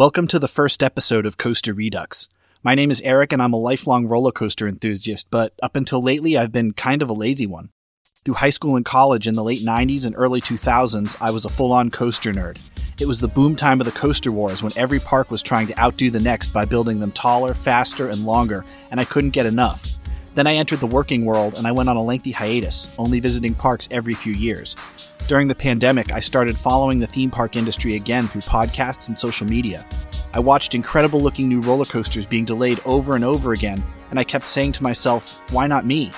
Welcome to the first episode of Coaster Redux. My name is Erik and I'm a lifelong roller coaster enthusiast, but up until lately I've been kind of a lazy one. Through high school and college in the late 90s and early 2000s, I was a full on coaster nerd. It was the boom time of the coaster wars when every park was trying to outdo the next by building them taller, faster, and longer, and I couldn't get enough. Then I entered the working world and I went on a lengthy hiatus, only visiting parks every few years. During the pandemic, I started following the theme park industry again through podcasts and social media. I watched incredible looking new roller coasters being delayed over and over again, and I kept saying to myself, why not me?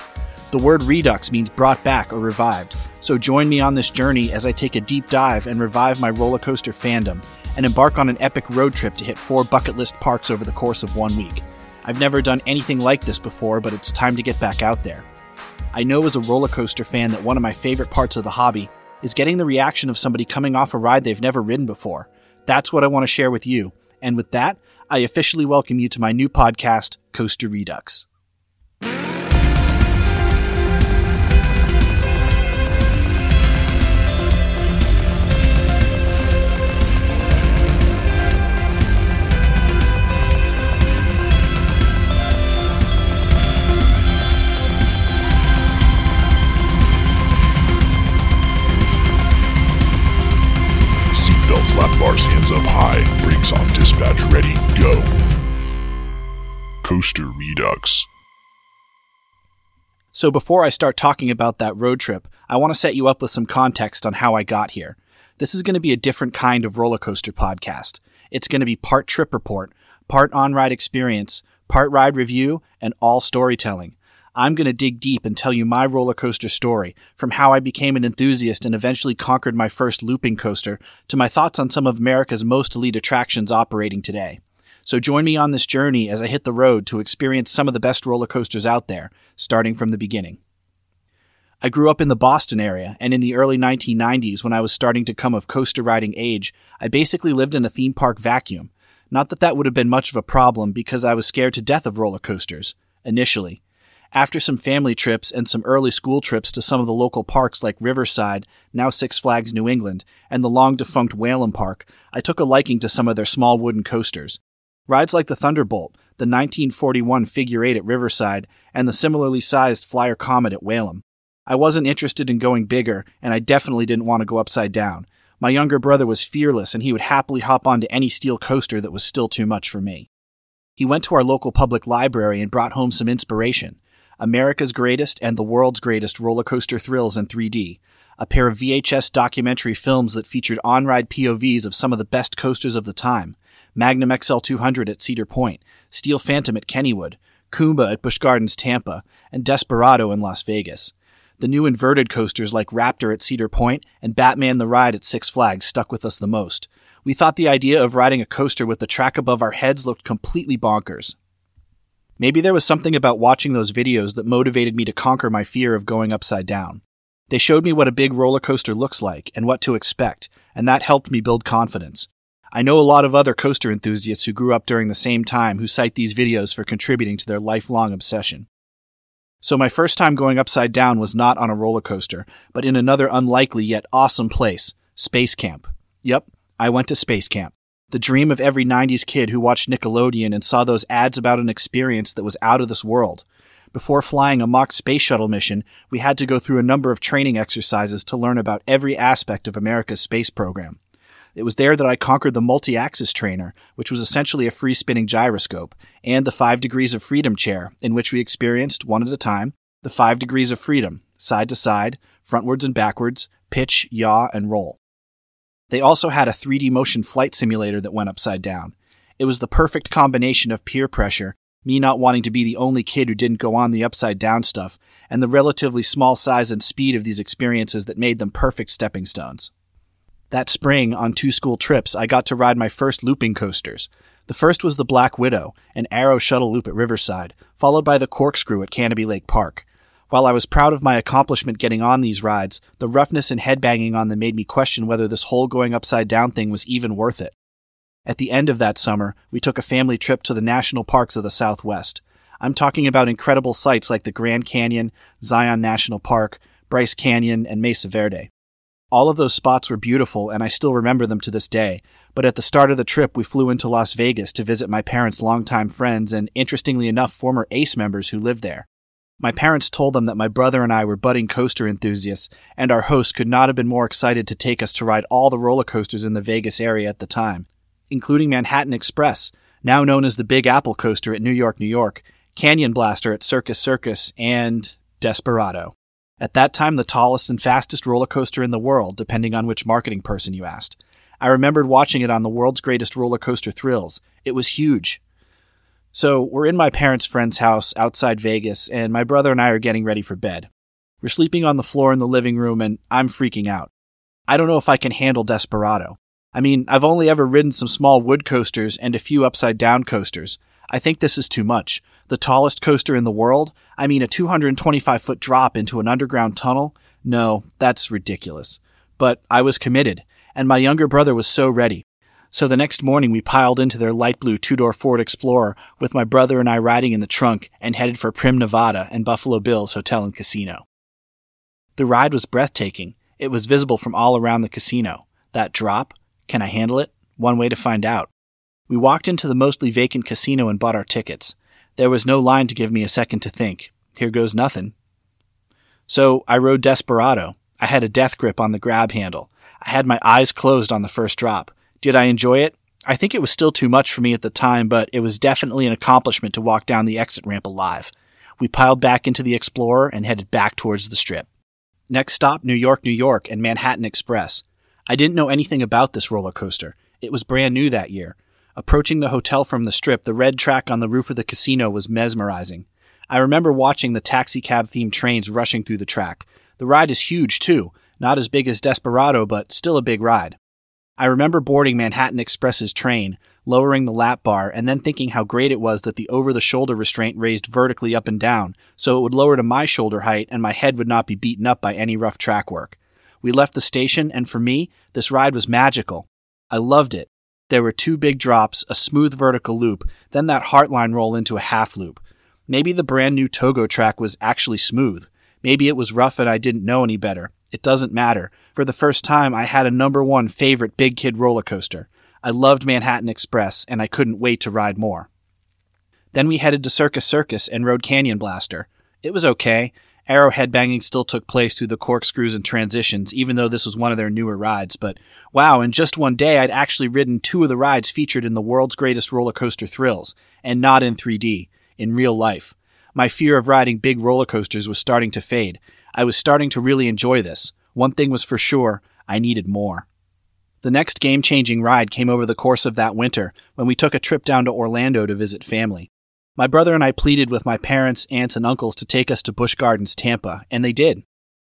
The word redux means brought back or revived, so join me on this journey as I take a deep dive and revive my roller coaster fandom and embark on an epic road trip to hit four bucket list parks over the course of one week. I've never done anything like this before, but it's time to get back out there. I know as a roller coaster fan that one of my favorite parts of the hobby is getting the reaction of somebody coming off a ride they've never ridden before. That's what I want to share with you. And with that, I officially welcome you to my new podcast, Coaster Redux. Seatbelts, lap bars, hands up high, brakes off, dispatch ready, go. Coaster Redux. So, before I start talking about that road trip, I want to set you up with some context on how I got here. This is going to be a different kind of roller coaster podcast. It's going to be part trip report, part on ride experience, part ride review, and all storytelling. I'm going to dig deep and tell you my roller coaster story, from how I became an enthusiast and eventually conquered my first looping coaster, to my thoughts on some of America's most elite attractions operating today. So join me on this journey as I hit the road to experience some of the best roller coasters out there, starting from the beginning. I grew up in the Boston area, and in the early 1990s, when I was starting to come of coaster riding age, I basically lived in a theme park vacuum. Not that that would have been much of a problem because I was scared to death of roller coasters, initially. After some family trips and some early school trips to some of the local parks like Riverside, now Six Flags New England, and the long defunct Whalom Park, I took a liking to some of their small wooden coasters. Rides like the Thunderbolt, the 1941 Figure 8 at Riverside, and the similarly sized Flyer Comet at Whalom. I wasn't interested in going bigger, and I definitely didn't want to go upside down. My younger brother was fearless, and he would happily hop onto any steel coaster that was still too much for me. He went to our local public library and brought home some inspiration. America's Greatest and the World's Greatest Roller Coaster Thrills in 3D, a pair of VHS documentary films that featured on ride POVs of some of the best coasters of the time Magnum XL 200 at Cedar Point, Steel Phantom at Kennywood, Kumba at Busch Gardens Tampa, and Desperado in Las Vegas. The new inverted coasters like Raptor at Cedar Point and Batman the Ride at Six Flags stuck with us the most. We thought the idea of riding a coaster with the track above our heads looked completely bonkers. Maybe there was something about watching those videos that motivated me to conquer my fear of going upside down. They showed me what a big roller coaster looks like and what to expect, and that helped me build confidence. I know a lot of other coaster enthusiasts who grew up during the same time who cite these videos for contributing to their lifelong obsession. So my first time going upside down was not on a roller coaster, but in another unlikely yet awesome place, Space Camp. Yep, I went to Space Camp the dream of every 90s kid who watched Nickelodeon and saw those ads about an experience that was out of this world. Before flying a mock space shuttle mission, we had to go through a number of training exercises to learn about every aspect of America's space program. It was there that I conquered the multi-axis trainer, which was essentially a free spinning gyroscope, and the five degrees of freedom chair, in which we experienced, one at a time, the five degrees of freedom, side to side, frontwards and backwards, pitch, yaw, and roll. They also had a 3D motion flight simulator that went upside down. It was the perfect combination of peer pressure, me not wanting to be the only kid who didn't go on the upside down stuff, and the relatively small size and speed of these experiences that made them perfect stepping stones. That spring, on two school trips, I got to ride my first looping coasters. The first was the Black Widow, an arrow shuttle loop at Riverside, followed by the Corkscrew at Canobie Lake Park. While I was proud of my accomplishment getting on these rides, the roughness and headbanging on them made me question whether this whole going upside down thing was even worth it. At the end of that summer, we took a family trip to the national parks of the Southwest. I'm talking about incredible sites like the Grand Canyon, Zion National Park, Bryce Canyon, and Mesa Verde. All of those spots were beautiful, and I still remember them to this day, but at the start of the trip, we flew into Las Vegas to visit my parents' longtime friends and, interestingly enough, former ACE members who lived there. My parents told them that my brother and I were budding coaster enthusiasts, and our host could not have been more excited to take us to ride all the roller coasters in the Vegas area at the time, including Manhattan Express, now known as the Big Apple Coaster at New York, New York, Canyon Blaster at Circus Circus, and Desperado. At that time, the tallest and fastest roller coaster in the world, depending on which marketing person you asked. I remembered watching it on the world's greatest roller coaster thrills. It was huge. So, we're in my parents' friend's house outside Vegas, and my brother and I are getting ready for bed. We're sleeping on the floor in the living room, and I'm freaking out. I don't know if I can handle Desperado. I mean, I've only ever ridden some small wood coasters and a few upside down coasters. I think this is too much. The tallest coaster in the world? I mean, a 225 foot drop into an underground tunnel? No, that's ridiculous. But I was committed, and my younger brother was so ready. So the next morning we piled into their light blue two-door Ford Explorer with my brother and I riding in the trunk and headed for Primm, Nevada and Buffalo Bill's Hotel and Casino. The ride was breathtaking. It was visible from all around the casino. That drop? Can I handle it? One way to find out. We walked into the mostly vacant casino and bought our tickets. There was no line to give me a second to think. Here goes nothing. So I rode Desperado. I had a death grip on the grab handle. I had my eyes closed on the first drop. Did I enjoy it? I think it was still too much for me at the time, but it was definitely an accomplishment to walk down the exit ramp alive. We piled back into the Explorer and headed back towards the strip. Next stop, New York, New York, and Manhattan Express. I didn't know anything about this roller coaster. It was brand new that year. Approaching the hotel from the strip, the red track on the roof of the casino was mesmerizing. I remember watching the taxicab themed trains rushing through the track. The ride is huge, too. Not as big as Desperado, but still a big ride. I remember boarding Manhattan Express's train, lowering the lap bar, and then thinking how great it was that the over the shoulder restraint raised vertically up and down, so it would lower to my shoulder height and my head would not be beaten up by any rough track work. We left the station, and for me, this ride was magical. I loved it. There were two big drops, a smooth vertical loop, then that heartline roll into a half loop. Maybe the brand new Togo track was actually smooth. Maybe it was rough and I didn't know any better. It doesn't matter. For the first time, I had a number one favorite big kid roller coaster. I loved Manhattan Express, and I couldn't wait to ride more. Then we headed to Circus Circus and rode Canyon Blaster. It was okay. Arrow head banging still took place through the corkscrews and transitions, even though this was one of their newer rides. But wow, in just one day, I'd actually ridden two of the rides featured in the world's greatest roller coaster thrills, and not in 3D, in real life. My fear of riding big roller coasters was starting to fade. I was starting to really enjoy this. One thing was for sure I needed more. The next game changing ride came over the course of that winter when we took a trip down to Orlando to visit family. My brother and I pleaded with my parents, aunts, and uncles to take us to Busch Gardens, Tampa, and they did.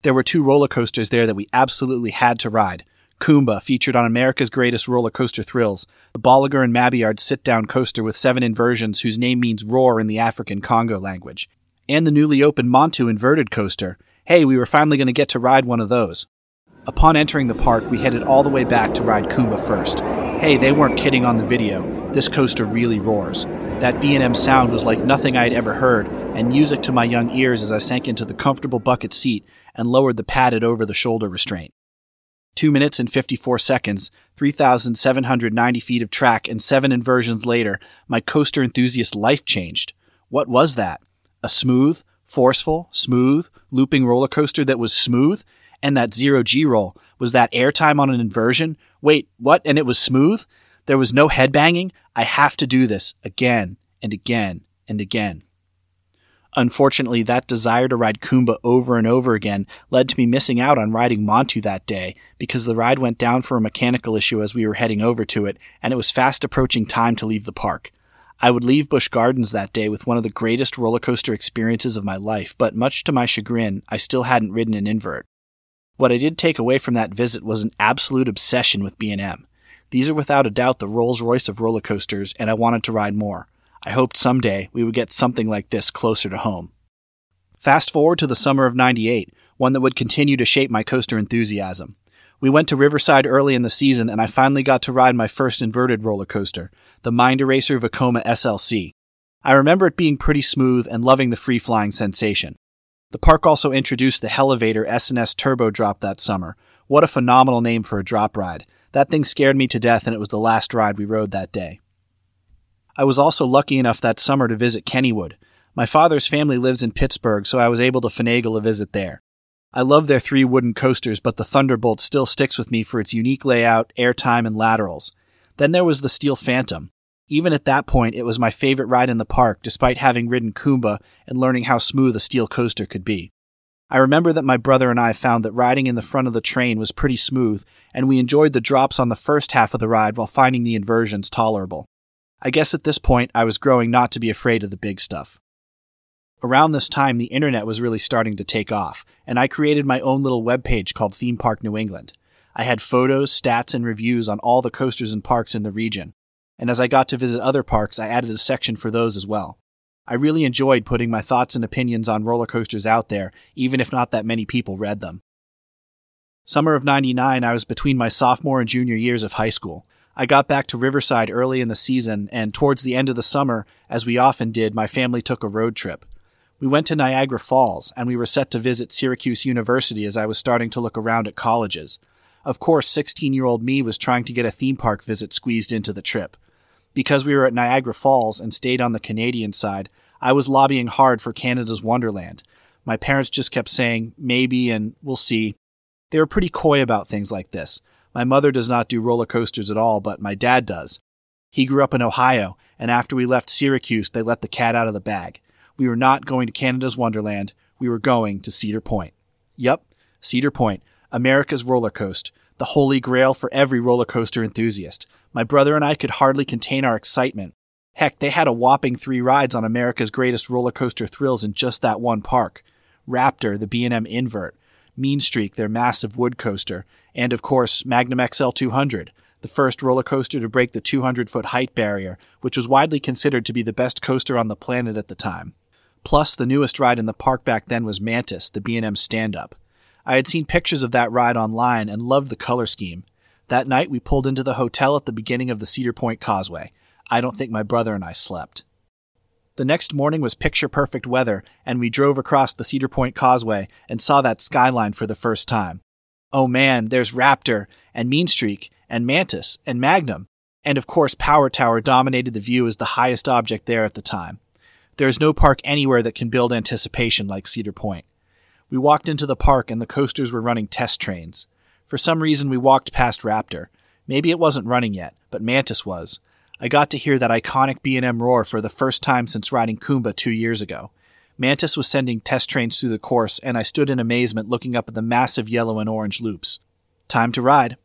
There were two roller coasters there that we absolutely had to ride. Kumba, featured on America's Greatest Roller Coaster Thrills, the Bolliger and Mabillard sit down coaster with seven inversions whose name means roar in the African Congo language, and the newly opened Montu inverted coaster. Hey, we were finally going to get to ride one of those. Upon entering the park, we headed all the way back to ride Kumba first. Hey, they weren't kidding on the video. This coaster really roars. That B&M sound was like nothing I had ever heard, and music to my young ears as I sank into the comfortable bucket seat and lowered the padded over the shoulder restraint. Two minutes and 54 seconds, 3,790 feet of track, and seven inversions later, my coaster enthusiast life changed. What was that? A smooth, forceful, smooth, looping roller coaster that was smooth? And that zero G roll, was that airtime on an inversion? Wait, what? And it was smooth? There was no headbanging. I have to do this again and again and again. Unfortunately, that desire to ride Kumba over and over again led to me missing out on riding Montu that day because the ride went down for a mechanical issue as we were heading over to it, and it was fast approaching time to leave the park. I would leave Busch Gardens that day with one of the greatest roller coaster experiences of my life, but much to my chagrin, I still hadn't ridden an invert. What I did take away from that visit was an absolute obsession with B&M. These are without a doubt the Rolls Royce of roller coasters, and I wanted to ride more. I hoped someday we would get something like this closer to home. Fast forward to the summer of 98, one that would continue to shape my coaster enthusiasm. We went to Riverside early in the season, and I finally got to ride my first inverted roller coaster, the Mind Eraser Vekoma SLC. I remember it being pretty smooth and loving the free flying sensation. The park also introduced the Hellevator S&S Turbo Drop that summer. What a phenomenal name for a drop ride. That thing scared me to death, and it was the last ride we rode that day. I was also lucky enough that summer to visit Kennywood. My father's family lives in Pittsburgh, so I was able to finagle a visit there. I love their three wooden coasters, but the Thunderbolt still sticks with me for its unique layout, airtime, and laterals. Then there was the Steel Phantom. Even at that point, it was my favorite ride in the park, despite having ridden Kumba and learning how smooth a steel coaster could be. I remember that my brother and I found that riding in the front of the train was pretty smooth, and we enjoyed the drops on the first half of the ride while finding the inversions tolerable. I guess at this point I was growing not to be afraid of the big stuff. Around this time, the internet was really starting to take off, and I created my own little web page called Theme Park New England. I had photos, stats, and reviews on all the coasters and parks in the region. And as I got to visit other parks, I added a section for those as well. I really enjoyed putting my thoughts and opinions on roller coasters out there, even if not that many people read them. Summer of 99, I was between my sophomore and junior years of high school. I got back to Riverside early in the season, and towards the end of the summer, as we often did, my family took a road trip. We went to Niagara Falls, and we were set to visit Syracuse University as I was starting to look around at colleges. Of course, 16 year old me was trying to get a theme park visit squeezed into the trip. Because we were at Niagara Falls and stayed on the Canadian side, I was lobbying hard for Canada's Wonderland. My parents just kept saying, maybe, and we'll see. They were pretty coy about things like this. My mother does not do roller coasters at all, but my dad does. He grew up in Ohio, and after we left Syracuse, they let the cat out of the bag. We were not going to Canada's Wonderland. We were going to Cedar Point. Yup, Cedar Point, America's roller coaster, the holy grail for every roller coaster enthusiast. My brother and I could hardly contain our excitement. Heck, they had a whopping three rides on America's greatest roller coaster thrills in just that one park. Raptor, the B&M invert, Mean Streak, their massive wood coaster, and of course, Magnum XL 200, the first roller coaster to break the 200 foot height barrier, which was widely considered to be the best coaster on the planet at the time. Plus, the newest ride in the park back then was Mantis, the B&M stand-up. I had seen pictures of that ride online and loved the color scheme. That night, we pulled into the hotel at the beginning of the Cedar Point Causeway. I don't think my brother and I slept. The next morning was picture perfect weather, and we drove across the Cedar Point Causeway and saw that skyline for the first time. Oh man, there's Raptor, and Mean Streak, and Mantis, and Magnum, and of course Power Tower dominated the view as the highest object there at the time. There is no park anywhere that can build anticipation like Cedar Point. We walked into the park and the coasters were running test trains. For some reason, we walked past Raptor. Maybe it wasn't running yet, but Mantis was. I got to hear that iconic B&M roar for the first time since riding Kumba two years ago. Mantis was sending test trains through the course, and I stood in amazement looking up at the massive yellow and orange loops. Time to ride.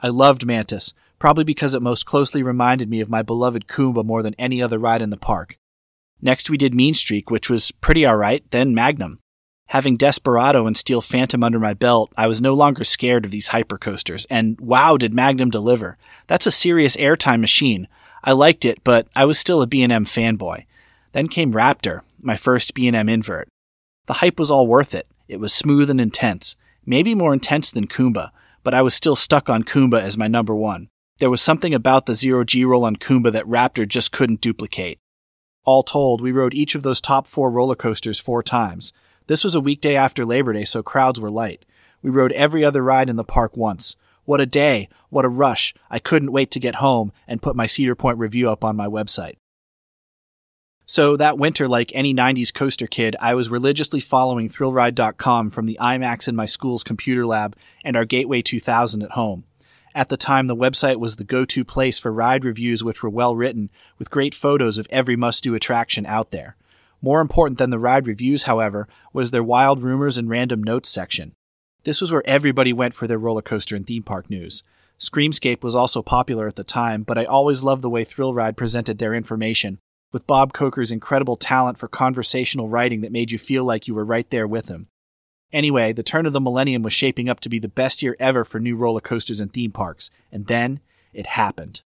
I loved Mantis, probably because it most closely reminded me of my beloved Kumba more than any other ride in the park. Next, we did Mean Streak, which was pretty alright, then Magnum. Having Desperado and Steel Phantom under my belt, I was no longer scared of these hypercoasters, and wow, did Magnum deliver. That's a serious airtime machine. I liked it, but I was still a B&M fanboy. Then came Raptor, my first B&M invert. The hype was all worth it. It was smooth and intense, maybe more intense than Kumba, but I was still stuck on Kumba as my number one. There was something about the zero G roll on Kumba that Raptor just couldn't duplicate. All told, we rode each of those top four roller coasters four times. This was a weekday after Labor Day, so crowds were light. We rode every other ride in the park once. What a day! What a rush! I couldn't wait to get home and put my Cedar Point review up on my website. So that winter, like any 90s coaster kid, I was religiously following ThrillRide.com from the iMacs in my school's computer lab and our Gateway 2000 at home. At the time, the website was the go-to place for ride reviews which were well written, with great photos of every must-do attraction out there. More important than the ride reviews, however, was their wild rumors and random notes section. This was where everybody went for their roller coaster and theme park news. Screamscape was also popular at the time, but I always loved the way Thrill Ride presented their information, with Bob Coker's incredible talent for conversational writing that made you feel like you were right there with him. Anyway, the turn of the millennium was shaping up to be the best year ever for new roller coasters and theme parks, and then it happened.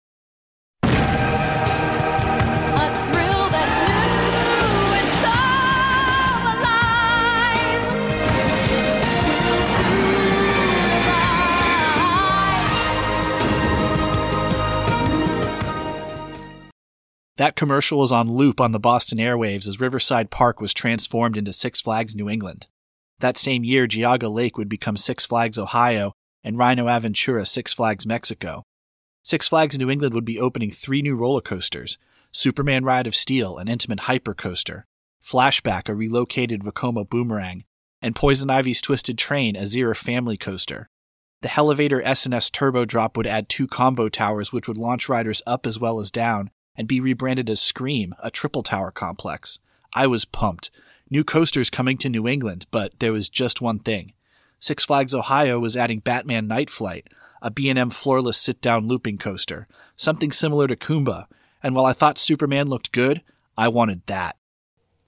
That commercial was on loop on the Boston airwaves as Riverside Park was transformed into Six Flags New England. That same year, Geauga Lake would become Six Flags Ohio, and Reino Aventura Six Flags Mexico. Six Flags New England would be opening three new roller coasters Superman Ride of Steel, an Intamin hypercoaster, Flashback, a relocated Vekoma boomerang, and Poison Ivy's Twisted Train, a Zierer family coaster. The Hellevator S&S Turbo Drop would add two combo towers which would launch riders up as well as down and be rebranded as Scream, a triple tower complex. I was pumped. New coasters coming to New England, but there was just one thing. Six Flags Ohio was adding Batman Night Flight, a B&M floorless sit-down looping coaster, something similar to Kumba, and while I thought Superman looked good, I wanted that.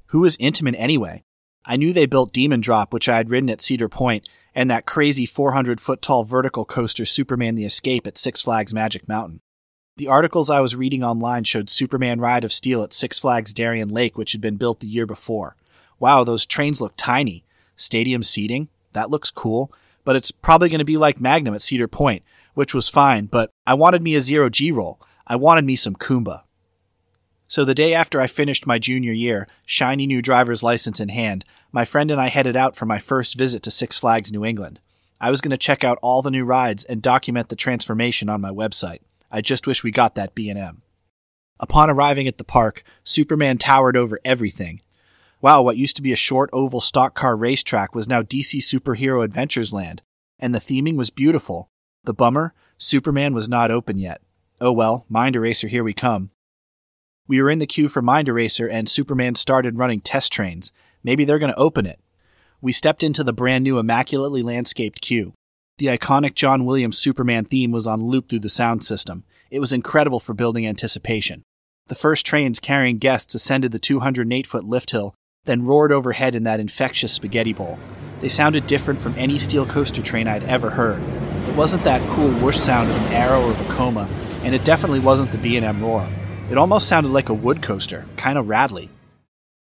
Who was Intamin anyway? I knew they built Demon Drop, which I had ridden at Cedar Point, and that crazy 400 foot tall vertical coaster Superman the Escape at Six Flags Magic Mountain. The articles I was reading online showed Superman Ride of Steel at Six Flags Darien Lake, which had been built the year before. Wow, those trains look tiny. Stadium seating? That looks cool. But it's probably going to be like Magnum at Cedar Point, which was fine, but I wanted me a zero G roll. I wanted me some Kumba. So the day after I finished my junior year, shiny new driver's license in hand, my friend and I headed out for my first visit to Six Flags New England. I was going to check out all the new rides and document the transformation on my website. I just wish we got that B&M. Upon arriving at the park, Superman towered over everything. Wow, what used to be a short oval stock car racetrack was now DC Superhero Adventures Land, and the theming was beautiful. The bummer, Superman was not open yet. Oh well, Mind Eraser, here we come. We were in the queue for Mind Eraser, and Superman started running test trains. Maybe they're going to open it. We stepped into the brand new, immaculately landscaped queue. The iconic John Williams Superman theme was on loop through the sound system. It was incredible for building anticipation. The first trains carrying guests ascended the 208 foot lift hill, then roared overhead in that infectious spaghetti bowl. They sounded different from any steel coaster train I'd ever heard. It wasn't that cool whoosh sound of an Arrow or a Vekoma, and it definitely wasn't the B&M roar. It almost sounded like a wood coaster, kind of rattly.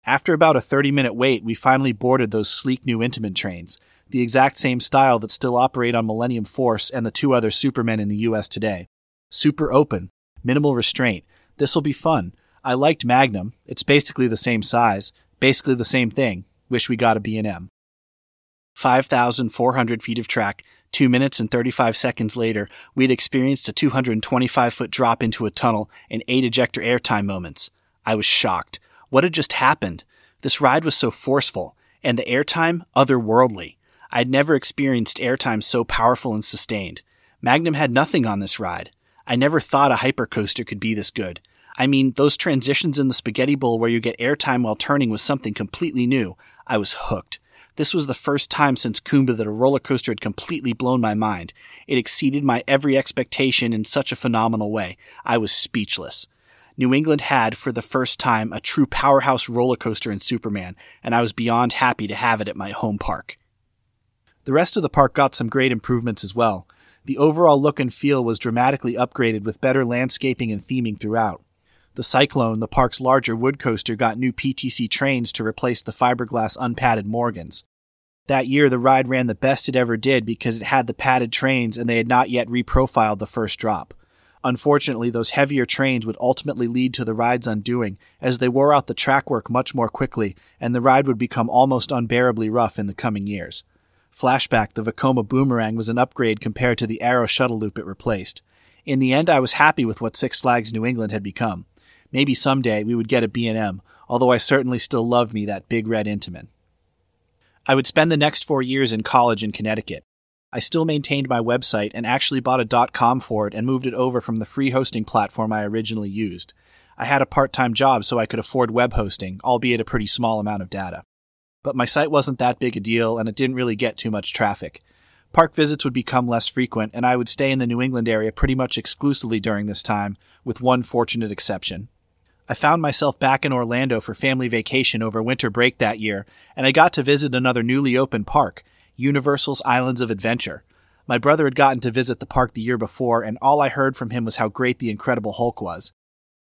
After about a 30 minute wait, we finally boarded those sleek new Intamin trains the exact same style that still operate on Millennium Force and the two other Supermen in the US today. Super open, minimal restraint. This'll be fun. I liked Magnum. It's basically the same size, basically the same thing. Wish we got a B&M. 5,400 feet of track, 2 minutes and 35 seconds later, we'd experienced a 225 foot drop into a tunnel and 8 ejector airtime moments. I was shocked. What had just happened? This ride was so forceful, and the airtime otherworldly. I'd never experienced airtime so powerful and sustained. Magnum had nothing on this ride. I never thought a hypercoaster could be this good. I mean, those transitions in the spaghetti bowl where you get airtime while turning was something completely new. I was hooked. This was the first time since Kumba that a roller coaster had completely blown my mind. It exceeded my every expectation in such a phenomenal way. I was speechless. New England had, for the first time, a true powerhouse roller coaster in Superman, and I was beyond happy to have it at my home park. The rest of the park got some great improvements as well. The overall look and feel was dramatically upgraded with better landscaping and theming throughout. The Cyclone, the park's larger wood coaster, got new PTC trains to replace the fiberglass unpadded Morgans. That year, the ride ran the best it ever did because it had the padded trains and they had not yet reprofiled the first drop. Unfortunately, those heavier trains would ultimately lead to the ride's undoing, as they wore out the track work much more quickly, and the ride would become almost unbearably rough in the coming years. Flashback, the Vekoma Boomerang, was an upgrade compared to the Arrow shuttle loop it replaced. In the end, I was happy with what Six Flags New England had become. Maybe someday we would get a B&M, although I certainly still love me that big red Intamin. I would spend the next four years in college in Connecticut. I still maintained my website and actually bought a dot .com for it and moved it over from the free hosting platform I originally used. I had a part-time job so I could afford web hosting, albeit a pretty small amount of data but my site wasn't that big a deal and it didn't really get too much traffic. Park visits would become less frequent, and I would stay in the New England area pretty much exclusively during this time, with one fortunate exception. I found myself back in Orlando for family vacation over winter break that year, and I got to visit another newly opened park, Universal's Islands of Adventure. My brother had gotten to visit the park the year before, and all I heard from him was how great the Incredible Hulk was.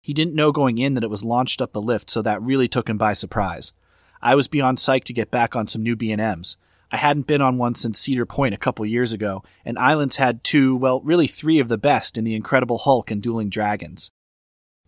He didn't know going in that it was launched up the lift, so that really took him by surprise. I was beyond psyched to get back on some new B&Ms. I hadn't been on one since Cedar Point a couple years ago, and Islands had two, well, really three of the best in the Incredible Hulk and Dueling Dragons.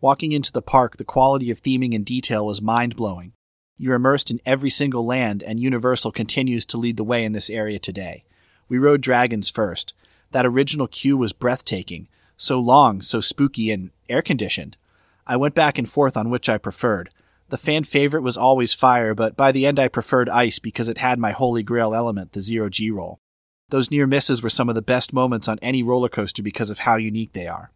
Walking into the park, the quality of theming and detail was mind blowing. You're immersed in every single land, and Universal continues to lead the way in this area today. We rode dragons first. That original queue was breathtaking. So long, so spooky, and air conditioned. I went back and forth on which I preferred. The fan favorite was always fire, but by the end I preferred ice because it had my holy grail element, the zero G roll. Those near misses were some of the best moments on any roller coaster because of how unique they are.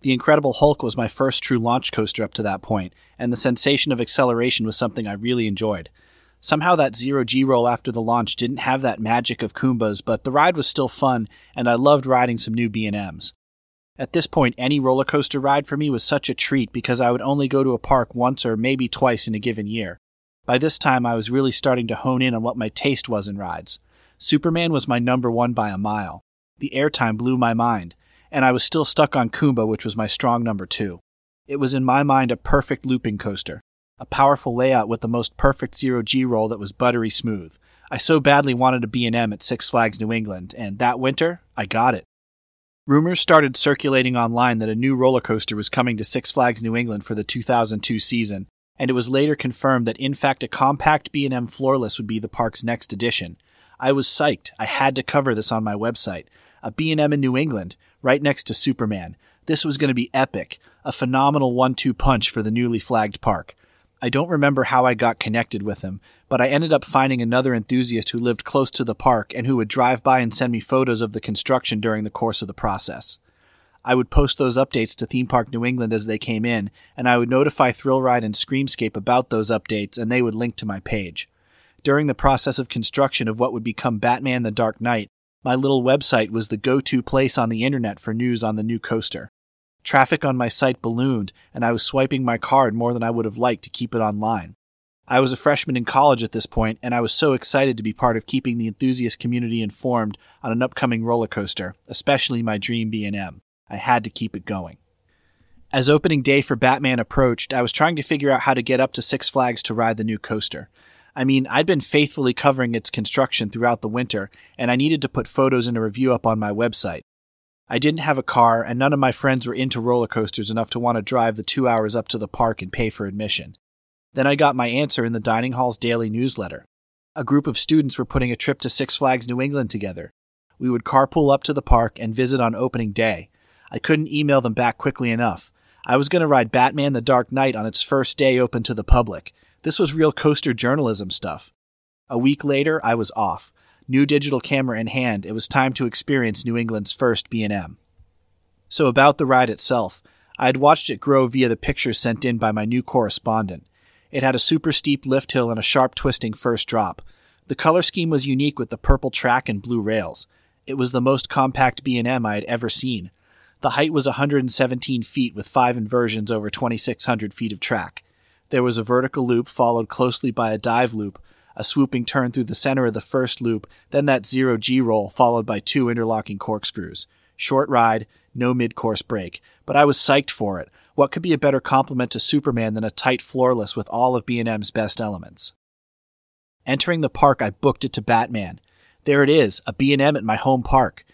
The Incredible Hulk was my first true launch coaster up to that point, and the sensation of acceleration was something I really enjoyed. Somehow that zero G roll after the launch didn't have that magic of Kumba's, but the ride was still fun, and I loved riding some new B&Ms. At this point, any roller coaster ride for me was such a treat because I would only go to a park once or maybe twice in a given year. By this time, I was really starting to hone in on what my taste was in rides. Superman was my number one by a mile. The airtime blew my mind, and I was still stuck on Kumba, which was my strong number two. It was in my mind a perfect looping coaster, a powerful layout with the most perfect zero G roll that was buttery smooth. I so badly wanted a B&M at Six Flags New England, and that winter, I got it. Rumors started circulating online that a new roller coaster was coming to Six Flags New England for the 2002 season, and it was later confirmed that in fact a compact B&M floorless would be the park's next addition. I was psyched. I had to cover this on my website. A B&M in New England, right next to Superman. This was going to be epic, a phenomenal one-two punch for the newly flagged park. I don't remember how I got connected with him, but I ended up finding another enthusiast who lived close to the park and who would drive by and send me photos of the construction during the course of the process. I would post those updates to Theme Park New England as they came in, and I would notify Thrill Ride and Screamscape about those updates, and they would link to my page. During the process of construction of what would become Batman the Dark Knight, my little website was the go to place on the internet for news on the new coaster. Traffic on my site ballooned, and I was swiping my card more than I would have liked to keep it online. I was a freshman in college at this point, and I was so excited to be part of keeping the enthusiast community informed on an upcoming roller coaster, especially my dream B&M. I had to keep it going. As opening day for Batman approached, I was trying to figure out how to get up to Six Flags to ride the new coaster. I mean, I'd been faithfully covering its construction throughout the winter, and I needed to put photos and a review up on my website. I didn't have a car, and none of my friends were into roller coasters enough to want to drive the two hours up to the park and pay for admission. Then I got my answer in the dining hall's daily newsletter. A group of students were putting a trip to Six Flags New England together. We would carpool up to the park and visit on opening day. I couldn't email them back quickly enough. I was going to ride Batman the Dark Knight on its first day open to the public. This was real coaster journalism stuff. A week later, I was off new digital camera in hand, it was time to experience New England's first B&M. So about the ride itself, I had watched it grow via the pictures sent in by my new correspondent. It had a super steep lift hill and a sharp twisting first drop. The color scheme was unique with the purple track and blue rails. It was the most compact B&M I had ever seen. The height was 117 feet with five inversions over 2,600 feet of track. There was a vertical loop followed closely by a dive loop a swooping turn through the center of the first loop, then that zero G roll followed by two interlocking corkscrews. Short ride, no mid course break. But I was psyched for it. What could be a better compliment to Superman than a tight floorless with all of B&M's best elements? Entering the park, I booked it to Batman. There it is, a B&M at my home park.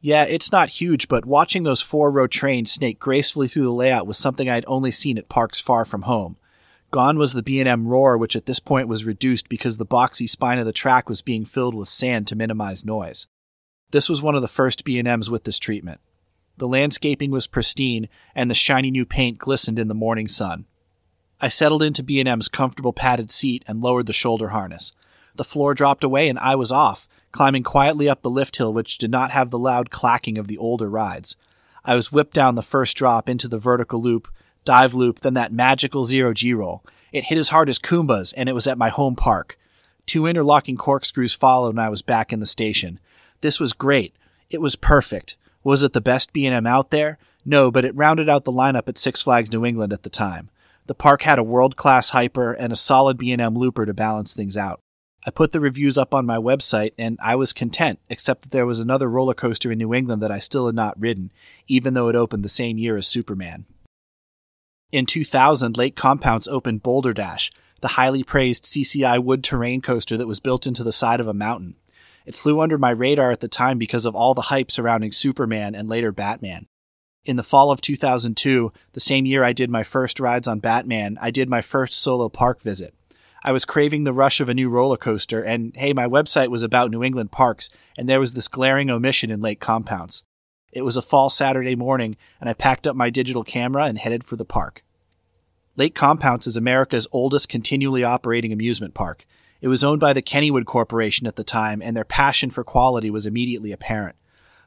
Yeah, it's not huge, but watching those four-row trains snake gracefully through the layout was something I'd only seen at parks far from home. Gone was the B&M roar, which at this point was reduced because the boxy spine of the track was being filled with sand to minimize noise. This was one of the first B&Ms with this treatment. The landscaping was pristine, and the shiny new paint glistened in the morning sun. I settled into B&M's comfortable padded seat and lowered the shoulder harness. The floor dropped away and I was off, climbing quietly up the lift hill which did not have the loud clacking of the older rides. I was whipped down the first drop into the vertical loop, dive loop, then that magical zero G roll. It hit as hard as Kumba's, and it was at my home park. Two interlocking corkscrews followed, and I was back in the station. This was great. It was perfect. Was it the best B&M out there? No, but it rounded out the lineup at Six Flags New England at the time. The park had a world-class hyper and a solid B&M looper to balance things out. I put the reviews up on my website and I was content, except that there was another roller coaster in New England that I still had not ridden, even though it opened the same year as Superman. In 2000, Lake Compounce opened Boulder Dash, the highly praised CCI wood terrain coaster that was built into the side of a mountain. It flew under my radar at the time because of all the hype surrounding Superman and later Batman. In the fall of 2002, the same year I did my first rides on Batman, I did my first solo park visit. I was craving the rush of a new roller coaster, and hey, my website was about New England parks, and there was this glaring omission in Lake Compounce. It was a fall Saturday morning, and I packed up my digital camera and headed for the park. Lake Compounce is America's oldest continually operating amusement park. It was owned by the Kennywood Corporation at the time, and their passion for quality was immediately apparent.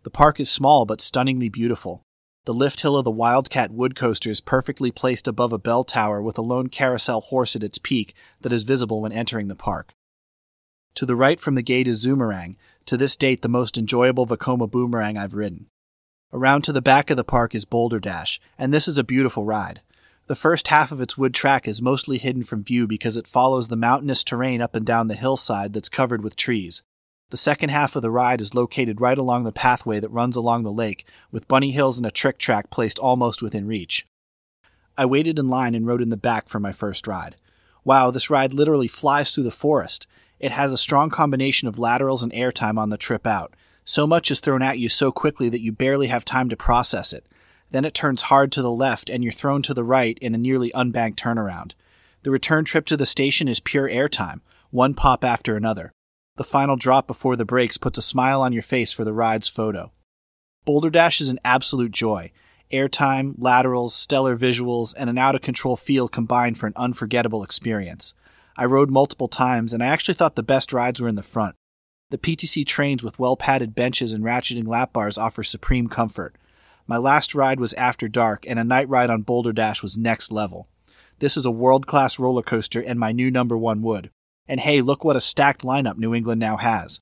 The park is small but stunningly beautiful. The lift hill of the Wildcat Wood Coaster is perfectly placed above a bell tower with a lone carousel horse at its peak that is visible when entering the park. To the right from the gate is Zoomerang, to this date the most enjoyable Vekoma boomerang I've ridden. Around to the back of the park is Boulder Dash, and this is a beautiful ride. The first half of its wood track is mostly hidden from view because it follows the mountainous terrain up and down the hillside that's covered with trees. The second half of the ride is located right along the pathway that runs along the lake, with bunny hills and a trick track placed almost within reach. I waited in line and rode in the back for my first ride. Wow, this ride literally flies through the forest. It has a strong combination of laterals and airtime on the trip out. So much is thrown at you so quickly that you barely have time to process it. Then it turns hard to the left and you're thrown to the right in a nearly unbanked turnaround. The return trip to the station is pure airtime, one pop after another. The final drop before the brakes puts a smile on your face for the ride's photo. Boulder Dash is an absolute joy. Airtime, laterals, stellar visuals, and an out of control feel combined for an unforgettable experience. I rode multiple times, and I actually thought the best rides were in the front. The PTC trains with well padded benches and ratcheting lap bars offer supreme comfort. My last ride was after dark, and a night ride on Boulder Dash was next level. This is a world class roller coaster and my new number one wood. And hey, look what a stacked lineup New England now has.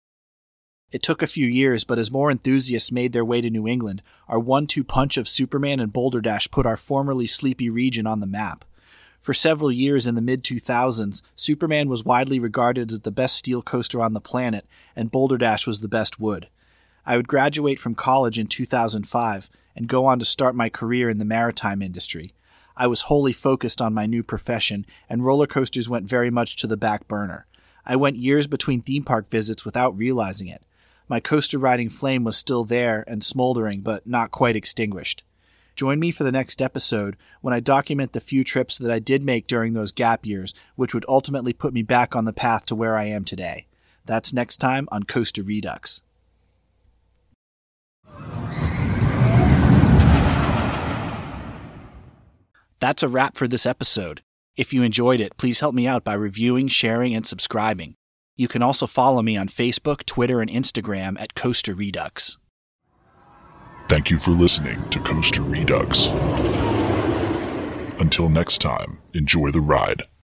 It took a few years, but as more enthusiasts made their way to New England, our one two punch of Superman and Boulder Dash put our formerly sleepy region on the map. For several years in the mid 2000s, Superman was widely regarded as the best steel coaster on the planet, and Boulder Dash was the best wood. I would graduate from college in 2005 and go on to start my career in the maritime industry. I was wholly focused on my new profession, and roller coasters went very much to the back burner. I went years between theme park visits without realizing it. My coaster riding flame was still there and smoldering, but not quite extinguished. Join me for the next episode when I document the few trips that I did make during those gap years, which would ultimately put me back on the path to where I am today. That's next time on Coaster Redux. That's a wrap for this episode. If you enjoyed it, please help me out by reviewing, sharing, and subscribing. You can also follow me on Facebook, Twitter, and Instagram at Coaster Redux. Thank you for listening to Coaster Redux. Until next time, enjoy the ride.